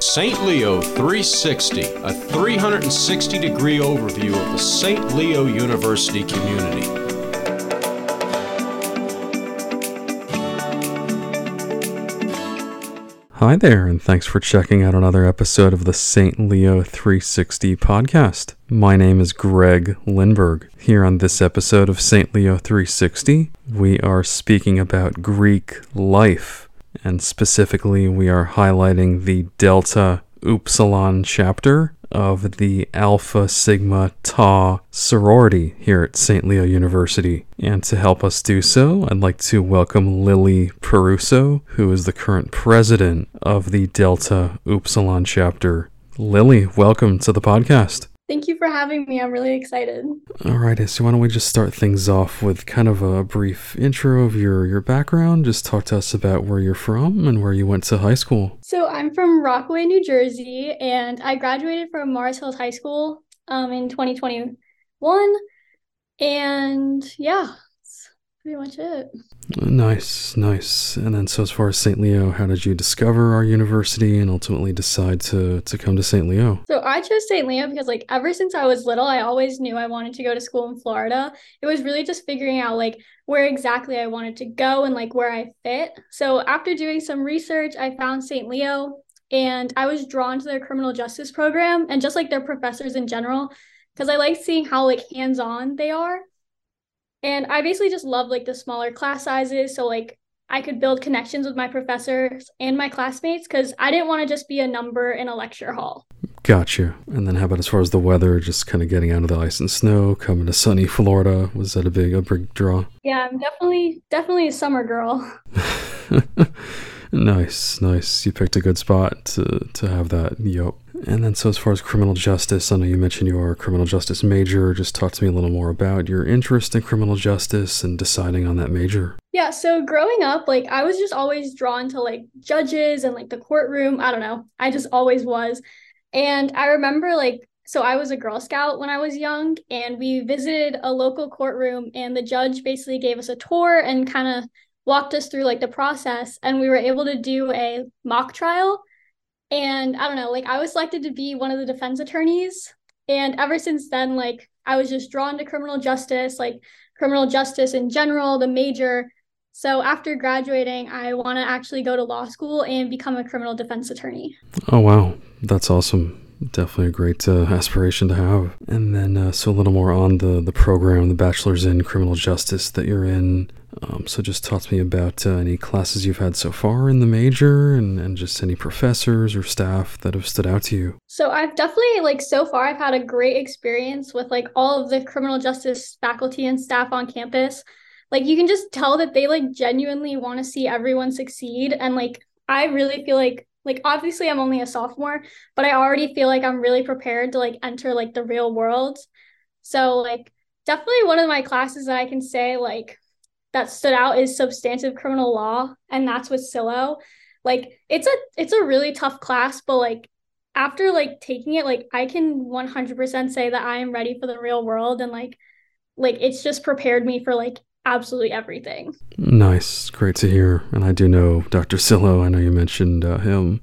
St. Leo 360, a 360 degree overview of the St. Leo University community. Hi there, and thanks for checking out another episode of the St. Leo 360 podcast. My name is Greg Lindberg. Here on this episode of St. Leo 360, we are speaking about Greek life, and specifically, we are highlighting the Delta Upsilon chapter of the Alpha Sigma Tau sorority here at St. Leo University. And to help us do so, I'd like to welcome Lili Perruso, who is the current president of the Delta Upsilon chapter. Lili, welcome to the podcast. Thank you for having me. I'm really excited. All right, so why don't we just start things off with kind of a brief intro of your your background? Just talk to us about where you're from and where you went to high school. So I'm from Rockaway, New Jersey, and I graduated from Morris Hills High School um, in 2021. And yeah, pretty much it. Nice, nice. And then, so as far as St. Leo, how did you discover our university and ultimately decide to to come to St. Leo? So I chose St. Leo because, like, ever since I was little, I always knew I wanted to go to school in Florida. It was really just figuring out like where exactly I wanted to go and like where I fit. So after doing some research, I found St. Leo, and I was drawn to their criminal justice program and just like their professors in general because I like seeing how like hands on they are. And I basically just love like the smaller class sizes. So like I could build connections with my professors and my classmates because I didn't want to just be a number in a lecture hall. Gotcha. And then how about as far as the weather, just kind of getting out of the ice and snow, coming to sunny Florida? Was that a big a big draw? Yeah, I'm definitely definitely a summer girl. nice, nice. You picked a good spot to to have that. Yep. And then, so as far as criminal justice, I know you mentioned you are a criminal justice major. Just talk to me a little more about your interest in criminal justice and deciding on that major. Yeah, so growing up, like I was just always drawn to like judges and like the courtroom. I don't know. I just always was. And I remember like, so I was a Girl Scout when I was young, and we visited a local courtroom, and the judge basically gave us a tour and kind of walked us through like the process. And we were able to do a mock trial and I don't know, like I was selected to be one of the defense attorneys. And ever since then, like I was just drawn to criminal justice, like criminal justice in general, the major. So after graduating, I want to actually go to law school and become a criminal defense attorney. Oh, wow. That's awesome. Definitely a great uh, aspiration to have. And then, uh, so a little more on the, the program, the bachelor's in criminal justice that you're in. Um, so just talk to me about uh, any classes you've had so far in the major and, and just any professors or staff that have stood out to you. So I've definitely like so far I've had a great experience with like all of the criminal justice faculty and staff on campus. Like you can just tell that they like genuinely want to see everyone succeed and like I really feel like like obviously I'm only a sophomore, but I already feel like I'm really prepared to like enter like the real world. So like definitely one of my classes that I can say like that stood out is substantive criminal law, and that's with Silo. Like it's a it's a really tough class, but like after like taking it, like I can 100% say that I am ready for the real world, and like like it's just prepared me for like absolutely everything. Nice, great to hear. And I do know Dr. Silo. I know you mentioned uh, him.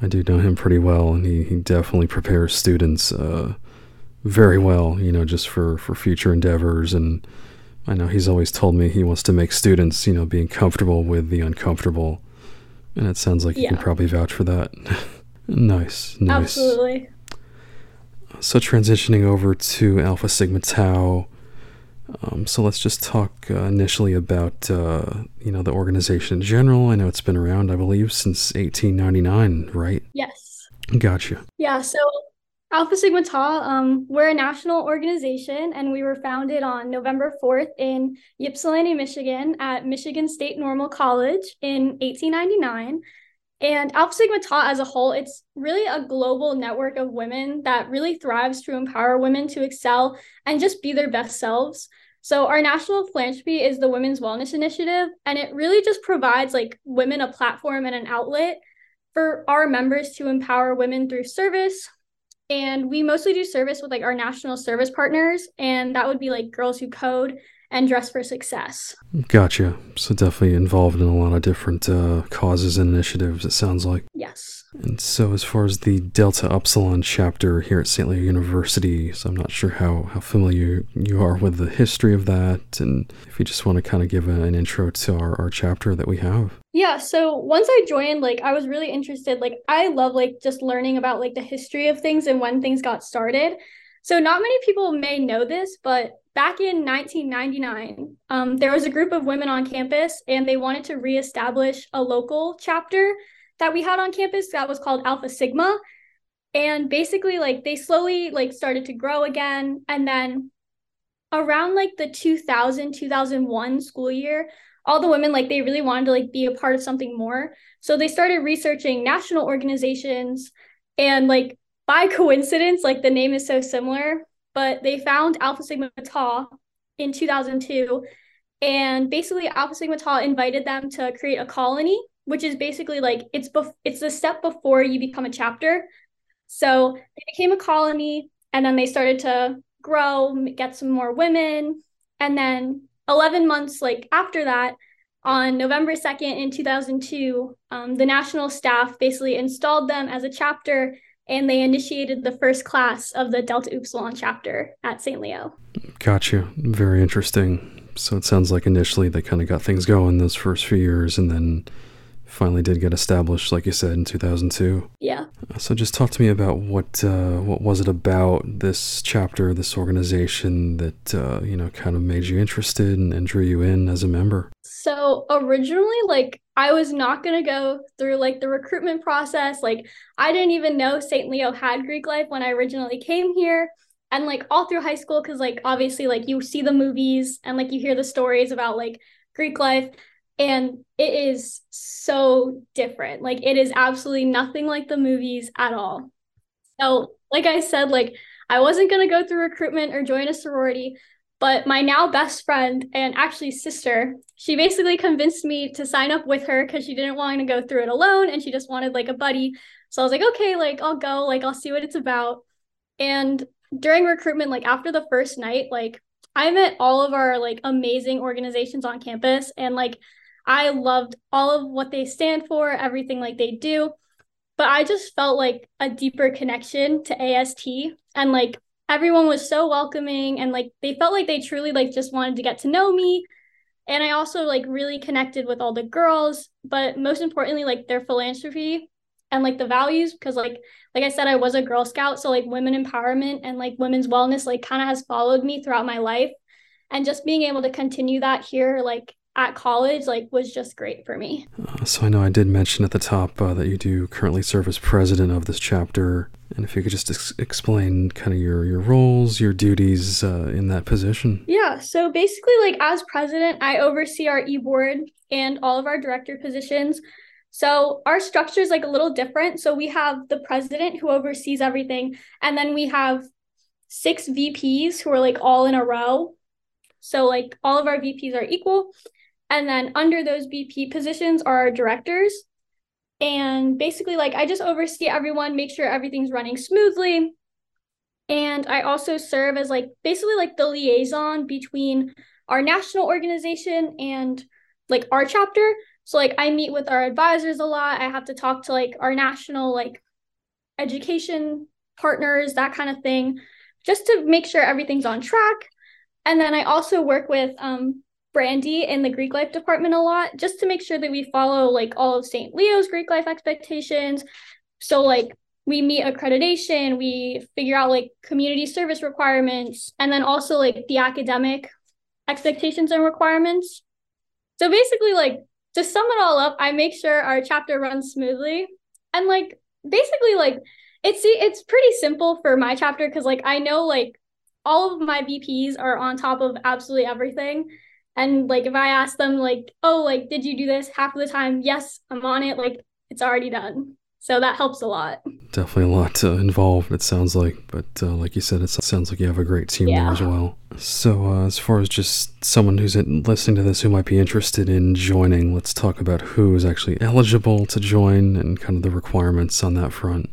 I do know him pretty well, and he, he definitely prepares students uh, very well. You know, just for for future endeavors and I know he's always told me he wants to make students, you know, being comfortable with the uncomfortable. And it sounds like you can probably vouch for that. nice, nice. Absolutely. So transitioning over to Alpha Sigma Tau. Um, so let's just talk uh, initially about uh, you know the organization in general. I know it's been around, I believe, since 1899, right? Yes. Gotcha. Yeah. So Alpha Sigma Tau, um, we're a national organization and we were founded on November 4th in Ypsilanti, Michigan at Michigan State Normal College in 1899. And Alpha Sigma Tau as a whole, it's really a global network of women that really thrives to empower women to excel and just be their best selves. So our national philanthropy is the Women's Wellness Initiative, and it really just provides like women a platform and an outlet for our members to empower women through service, and we mostly do service with like our national service partners and that would be like girls who code and dress for success gotcha so definitely involved in a lot of different uh, causes and initiatives it sounds like yes And so, as far as the Delta Upsilon chapter here at St. Leo University, so I'm not sure how, how familiar you are with the history of that, and if you just want to kind of give an intro to our, our chapter that we have. Yeah, so once I joined, like I was really interested. Like I love like just learning about like the history of things and when things got started. So not many people may know this, but back in 1999, um, there was a group of women on campus, and they wanted to reestablish a local chapter that we had on campus that was called Alpha Sigma. And basically, like they slowly like started to grow again, and then around like the 2000 2001 school year all the women like they really wanted to like be a part of something more so they started researching national organizations and like by coincidence like the name is so similar but they found Alpha Sigma Tau in 2002. And basically, Alpha Sigma Tau invited them to create a colony, which is basically like it's bef- it's the step before you become a chapter. So they became a colony, and then they started to grow, get some more women, and then 11 months like after that, on November 2nd in 2002, um, the national staff basically installed them as a chapter and they initiated the first class of the Delta Upsilon chapter at St. Leo. Gotcha. Very interesting. So it sounds like initially they kind of got things going those first few years and then finally did get established, like you said, in 2002. Yeah. So just talk to me about what uh, what was it about this chapter, this organization that uh, you know kind of made you interested and, and drew you in as a member. So originally, like I was not gonna go through like the recruitment process. Like I didn't even know St. Leo had Greek life when I originally came here. And like all through high school, because like obviously like you see the movies and like you hear the stories about like Greek life and it is so different. Like it is absolutely nothing like the movies at all. So, like I said, like I wasn't going to go through recruitment or join a sorority, but my now best friend and actually sister, she basically convinced me to sign up with her cuz she didn't want to go through it alone and she just wanted like a buddy. So I was like, "Okay, like I'll go, like I'll see what it's about." And during recruitment like after the first night, like I met all of our like amazing organizations on campus and like I loved all of what they stand for, everything like they do. But I just felt like a deeper connection to AST and like everyone was so welcoming and like they felt like they truly like just wanted to get to know me. And I also like really connected with all the girls, but most importantly like their philanthropy and like the values because like like I said I was a girl scout so like women empowerment and like women's wellness like kind of has followed me throughout my life and just being able to continue that here like at college like was just great for me. Uh, so I know I did mention at the top uh, that you do currently serve as president of this chapter, and if you could just ex- explain kind of your your roles, your duties uh, in that position. Yeah, so basically like as president, I oversee our e-board and all of our director positions. So our structure is like a little different. So we have the president who oversees everything, and then we have six VPs who are like all in a row. So like all of our VPs are equal. And then under those VP positions are our directors. And basically, like, I just oversee everyone, make sure everything's running smoothly. And I also serve as, like, basically, like, the liaison between our national organization and, like, our chapter. So, like, I meet with our advisors a lot. I have to talk to, like, our national, like, education partners, that kind of thing, just to make sure everything's on track. And then I also work with um, Brandy in the Greek life department a lot just to make sure that we follow like all of St. Leo's Greek life expectations. So like we meet accreditation, we figure out like community service requirements, and then also like the academic expectations and requirements. So basically, like to sum it all up, I make sure our chapter runs smoothly. And like basically like it's it's pretty simple for my chapter because like I know like all of my VPs are on top of absolutely everything. And like if I ask them like, oh, like did you do this half of the time? Yes, I'm on it. Like it's already done. So that helps a lot. Definitely a lot uh, involved, it sounds like. But uh, like you said, it sounds like you have a great team yeah. there as well. So, uh, as far as just someone who's listening to this who might be interested in joining, let's talk about who is actually eligible to join and kind of the requirements on that front.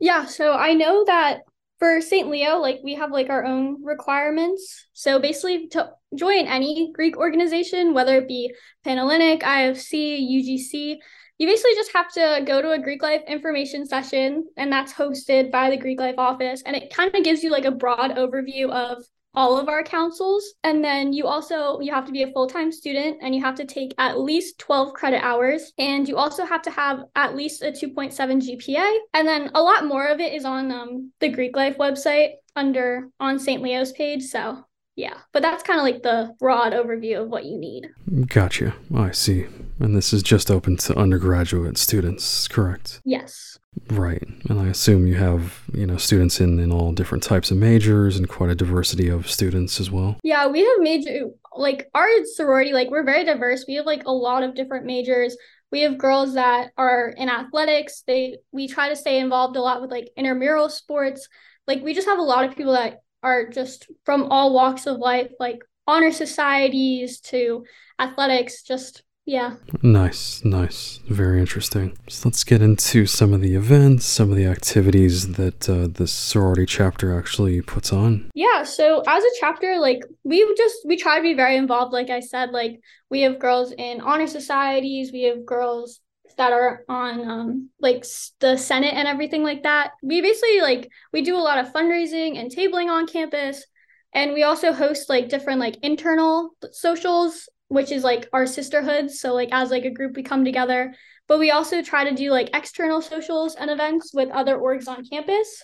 Yeah, so I know that for St. Leo, like we have like our own requirements. So basically, to join any Greek organization, whether it be Panhellenic, IFC, UGC, you basically just have to go to a Greek life information session, and that's hosted by the Greek life office. And it kind of gives you like a broad overview of all of our councils and then you also you have to be a full-time student and you have to take at least 12 credit hours and you also have to have at least a 2.7 gpa and then a lot more of it is on um, the greek life website under on st leo's page so yeah but that's kind of like the broad overview of what you need gotcha oh, i see and this is just open to undergraduate students correct yes Right. And I assume you have, you know, students in, in all different types of majors and quite a diversity of students as well. Yeah, we have major like our sorority, like we're very diverse. We have like a lot of different majors. We have girls that are in athletics. They we try to stay involved a lot with like intramural sports. Like we just have a lot of people that are just from all walks of life, like honor societies to athletics, just yeah. Nice, nice. Very interesting. So let's get into some of the events, some of the activities that uh, the sorority chapter actually puts on. Yeah, so as a chapter, like we just we try to be very involved. Like I said, like we have girls in honor societies, we have girls that are on um like the senate and everything like that we basically like we do a lot of fundraising and tabling on campus and we also host like different like internal socials which is like our sisterhoods. So like as like a group we come together, but we also try to do like external socials and events with other orgs on campus.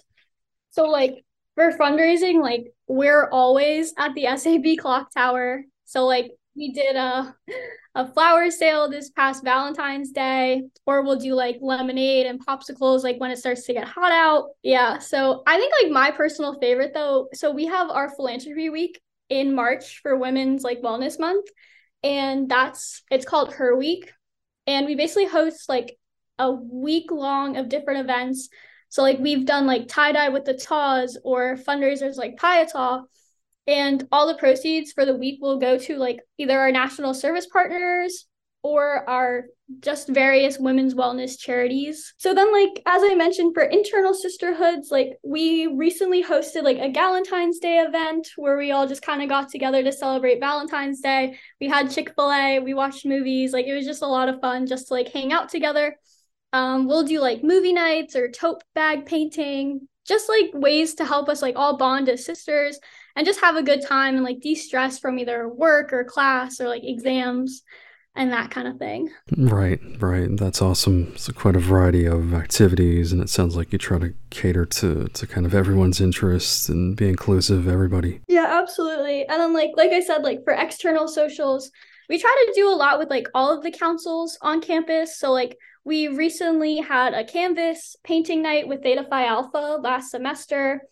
So like for fundraising, like we're always at the SAB clock tower. So like we did a a flower sale this past Valentine's Day, or we'll do like lemonade and popsicles like when it starts to get hot out. Yeah. So I think like my personal favorite though, so we have our philanthropy week in March for Women's like Wellness Month and that's it's called Her Week. And we basically host like a week long of different events. So like we've done like tie dye with the Taus or fundraisers like Pietà. And all the proceeds for the week will go to like either our national service partners or our just various women's wellness charities. So then like as I mentioned for internal sisterhoods, like we recently hosted like a Valentine's Day event where we all just kind of got together to celebrate Valentine's Day. We had Chick-fil-A, we watched movies, like it was just a lot of fun just to like hang out together. Um, we'll do like movie nights or tote bag painting, just like ways to help us like all bond as sisters and just have a good time and like de-stress from either work or class or like exams and that kind of thing. Right, right. That's awesome. It's quite a variety of activities, and it sounds like you try to cater to to kind of everyone's interests and be inclusive everybody. Yeah, absolutely. And then like like I said, like for external socials, we try to do a lot with like all of the councils on campus. So like we recently had a canvas painting night with Theta Phi Alpha last semester.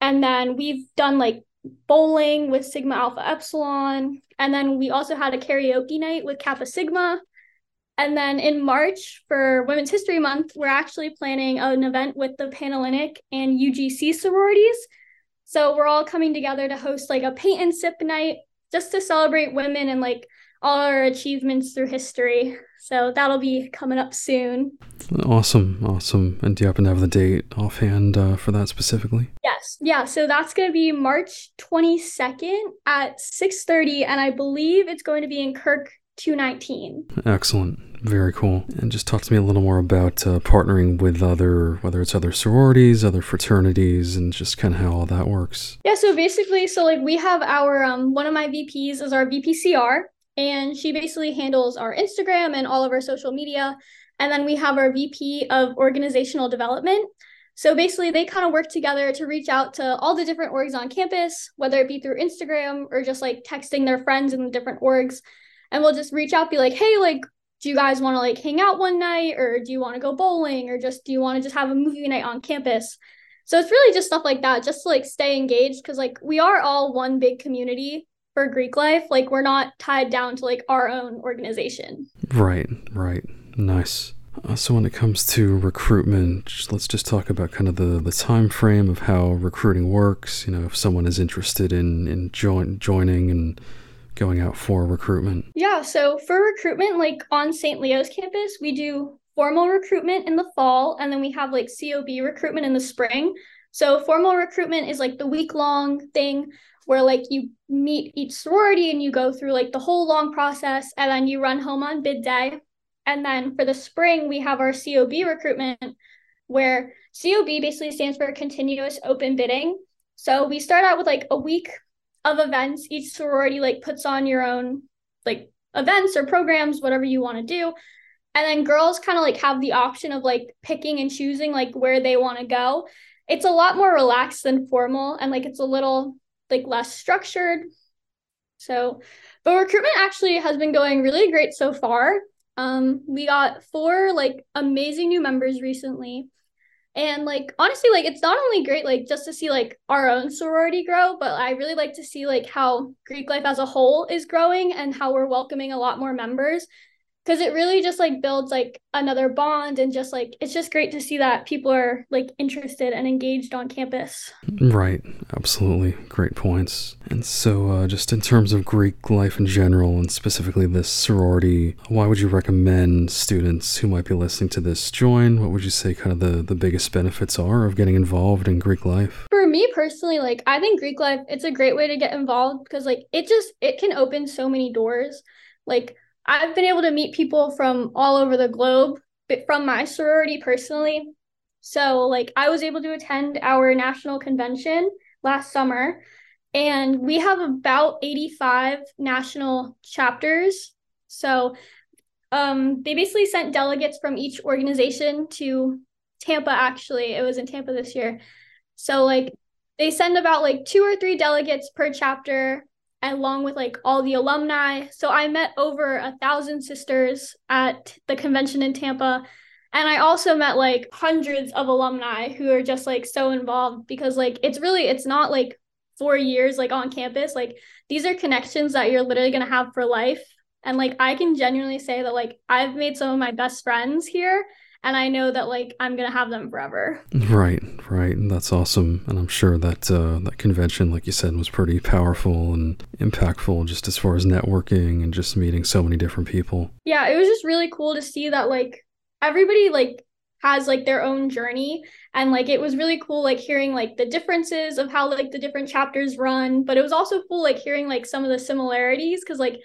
And then we've done like bowling with Sigma Alpha Epsilon. And then we also had a karaoke night with Kappa Sigma. And then in March for Women's History Month, we're actually planning an event with the Panhellenic and UGC sororities. So we're all coming together to host like a paint and sip night just to celebrate women and like all our achievements through history. So that'll be coming up soon. Awesome, awesome. And do you happen to have the date offhand uh, for that specifically? Yes, yeah. So that's going to be March 22nd at 6:30, and I believe it's going to be in Kirk 219. Excellent. Very cool. And just talk to me a little more about uh, partnering with other, whether it's other sororities, other fraternities, and just kind of how all that works. Yeah. So basically, so like we have our um one of my VPs is our VPCR, and she basically handles our Instagram and all of our social media. And then we have our VP of organizational development. So basically, they kind of work together to reach out to all the different orgs on campus, whether it be through Instagram or just like texting their friends in the different orgs. And we'll just reach out, be like, hey, like, do you guys want to like hang out one night or do you want to go bowling or just do you want to just have a movie night on campus? So it's really just stuff like that, just to like stay engaged because like we are all one big community for Greek life. Like we're not tied down to like our own organization. Right, right. Nice. Uh, so when it comes to recruitment, let's just talk about kind of the, the time frame of how recruiting works. You know, if someone is interested in in join, joining and going out for recruitment. Yeah, so for recruitment, like on St. Leo's campus, we do formal recruitment in the fall, and then we have like COB recruitment in the spring. So formal recruitment is like the week long thing where like you meet each sorority and you go through like the whole long process and then you run home on bid day And then for the spring, we have our COB recruitment, where COB basically stands for continuous open bidding. So we start out with like a week of events. Each sorority like puts on your own like events or programs, whatever you want to do. And then girls kind of like have the option of like picking and choosing like where they want to go. It's a lot more relaxed than formal and like it's a little like less structured. So, but recruitment actually has been going really great so far. Um, we got four like amazing new members recently. And like honestly, like it's not only great like just to see like our own sorority grow, but I really like to see like how Greek life as a whole is growing and how we're welcoming a lot more members because it really just like builds like another bond and just like it's just great to see that people are like interested and engaged on campus. Right. Absolutely. Great points. And so uh, just in terms of greek life in general and specifically this sorority why would you recommend students who might be listening to this join? What would you say kind of the the biggest benefits are of getting involved in greek life? For me personally like i think greek life it's a great way to get involved because like it just it can open so many doors. Like I've been able to meet people from all over the globe, but from my sorority personally. So, like, I was able to attend our national convention last summer, and we have about 85 national chapters. So, um, they basically sent delegates from each organization to Tampa, actually. It was in Tampa this year. So, like, they send about like two or three delegates per chapter along with like all the alumni. So I met over a thousand sisters at the convention in Tampa. And I also met like hundreds of alumni who are just like so involved because like it's really it's not like four years like on campus. Like these are connections that you're literally gonna have for life. And like I can genuinely say that like I've made some of my best friends here and I know that like I'm gonna have them forever. Right, right. That's awesome, and I'm sure that uh, that convention, like you said, was pretty powerful and impactful, just as far as networking and just meeting so many different people. Yeah, it was just really cool to see that like everybody like has like their own journey and like it was really cool like hearing like the differences of how like the different chapters run but it was also cool like hearing like some of the similarities because like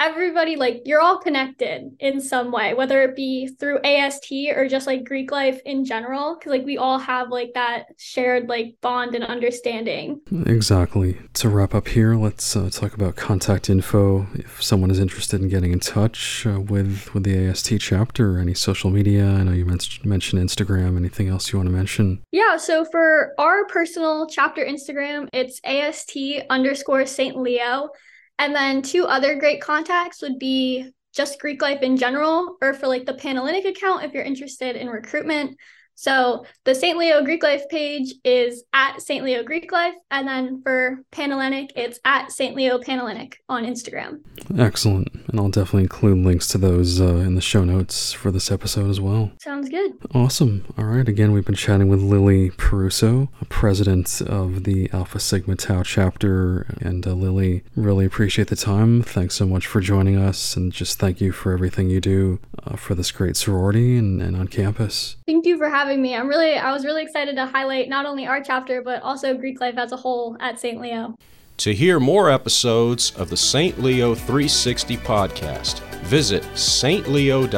everybody like you're all connected in some way whether it be through ast or just like greek life in general because like we all have like that shared like bond and understanding. Exactly. To wrap up here let's uh, talk about contact info. If someone is interested in getting in touch uh, with with the ast chapter or any social media i know you men- mentioned instagram. Anything else you want to mention? Yeah so for our personal chapter instagram it's ast underscore st leo and then two other great contacts would be just Greek life in general, or for like the Panhellenic account if you're interested in recruitment. So the St. Leo Greek Life page is at St. Leo Greek Life. And then for Panhellenic, it's at St. Leo Panhellenic on Instagram. Excellent. And I'll definitely include links to those uh, in the show notes for this episode as well. Sounds good. Awesome. All right. Again, we've been chatting with Lili Perruso, president of the Alpha Sigma Tau chapter. And uh, Lili, really appreciate the time. Thanks so much for joining us. And just thank you for everything you do uh, for this great sorority and, and on campus. Thank you for having having me. I'm really, I was really excited to highlight not only our chapter, but also Greek life as a whole at St. Leo. To hear more episodes of the St. Leo 360 podcast, visit stleo.edu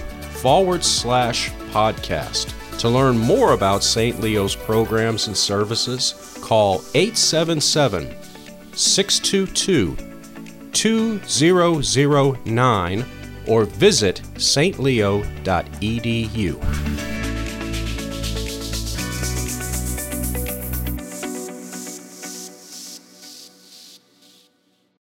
forward slash podcast. To learn more about St. Leo's programs and services, call 877 622 2009 or visit stleo.edu.